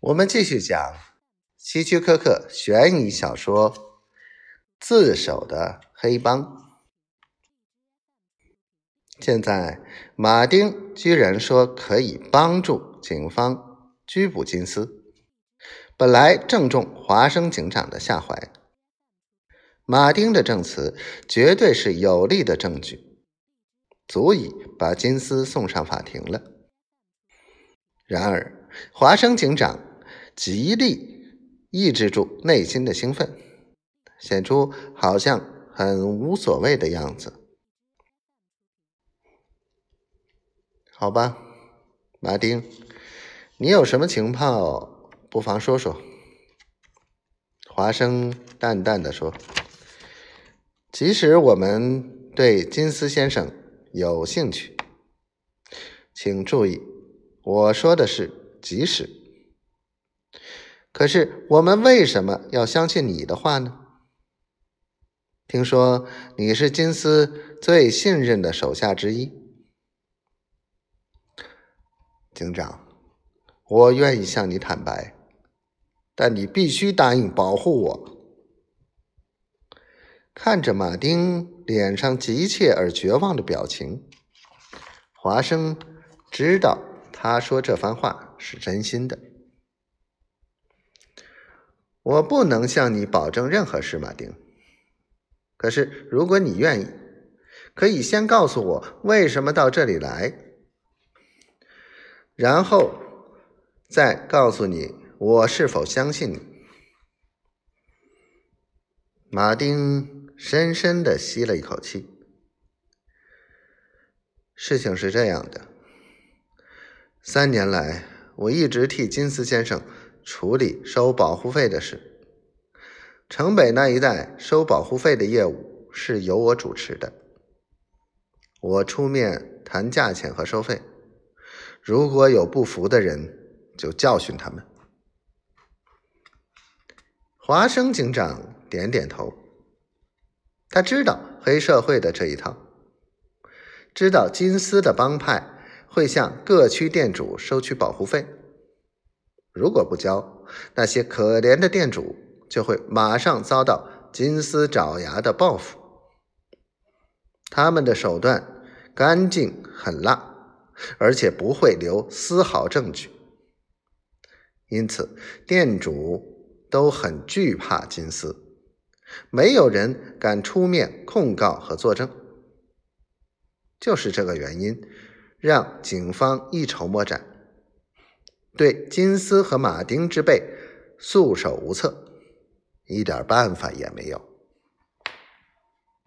我们继续讲希区柯克悬疑小说《自首的黑帮》。现在，马丁居然说可以帮助警方拘捕金斯，本来正中华生警长的下怀。马丁的证词绝对是有力的证据，足以把金斯送上法庭了。然而，华生警长。极力抑制住内心的兴奋，显出好像很无所谓的样子。好吧，马丁，你有什么情报，不妨说说。华生淡淡的说：“即使我们对金斯先生有兴趣，请注意，我说的是即使。”可是，我们为什么要相信你的话呢？听说你是金斯最信任的手下之一，警长，我愿意向你坦白，但你必须答应保护我。看着马丁脸上急切而绝望的表情，华生知道他说这番话是真心的。我不能向你保证任何事，马丁。可是，如果你愿意，可以先告诉我为什么到这里来，然后再告诉你我是否相信你。马丁深深的吸了一口气。事情是这样的，三年来，我一直替金斯先生。处理收保护费的事，城北那一带收保护费的业务是由我主持的。我出面谈价钱和收费，如果有不服的人，就教训他们。华生警长点点头，他知道黑社会的这一套，知道金丝的帮派会向各区店主收取保护费。如果不交，那些可怜的店主就会马上遭到金丝爪牙的报复。他们的手段干净狠辣，而且不会留丝毫证据，因此店主都很惧怕金丝，没有人敢出面控告和作证。就是这个原因，让警方一筹莫展。对金斯和马丁之辈束手无策，一点办法也没有。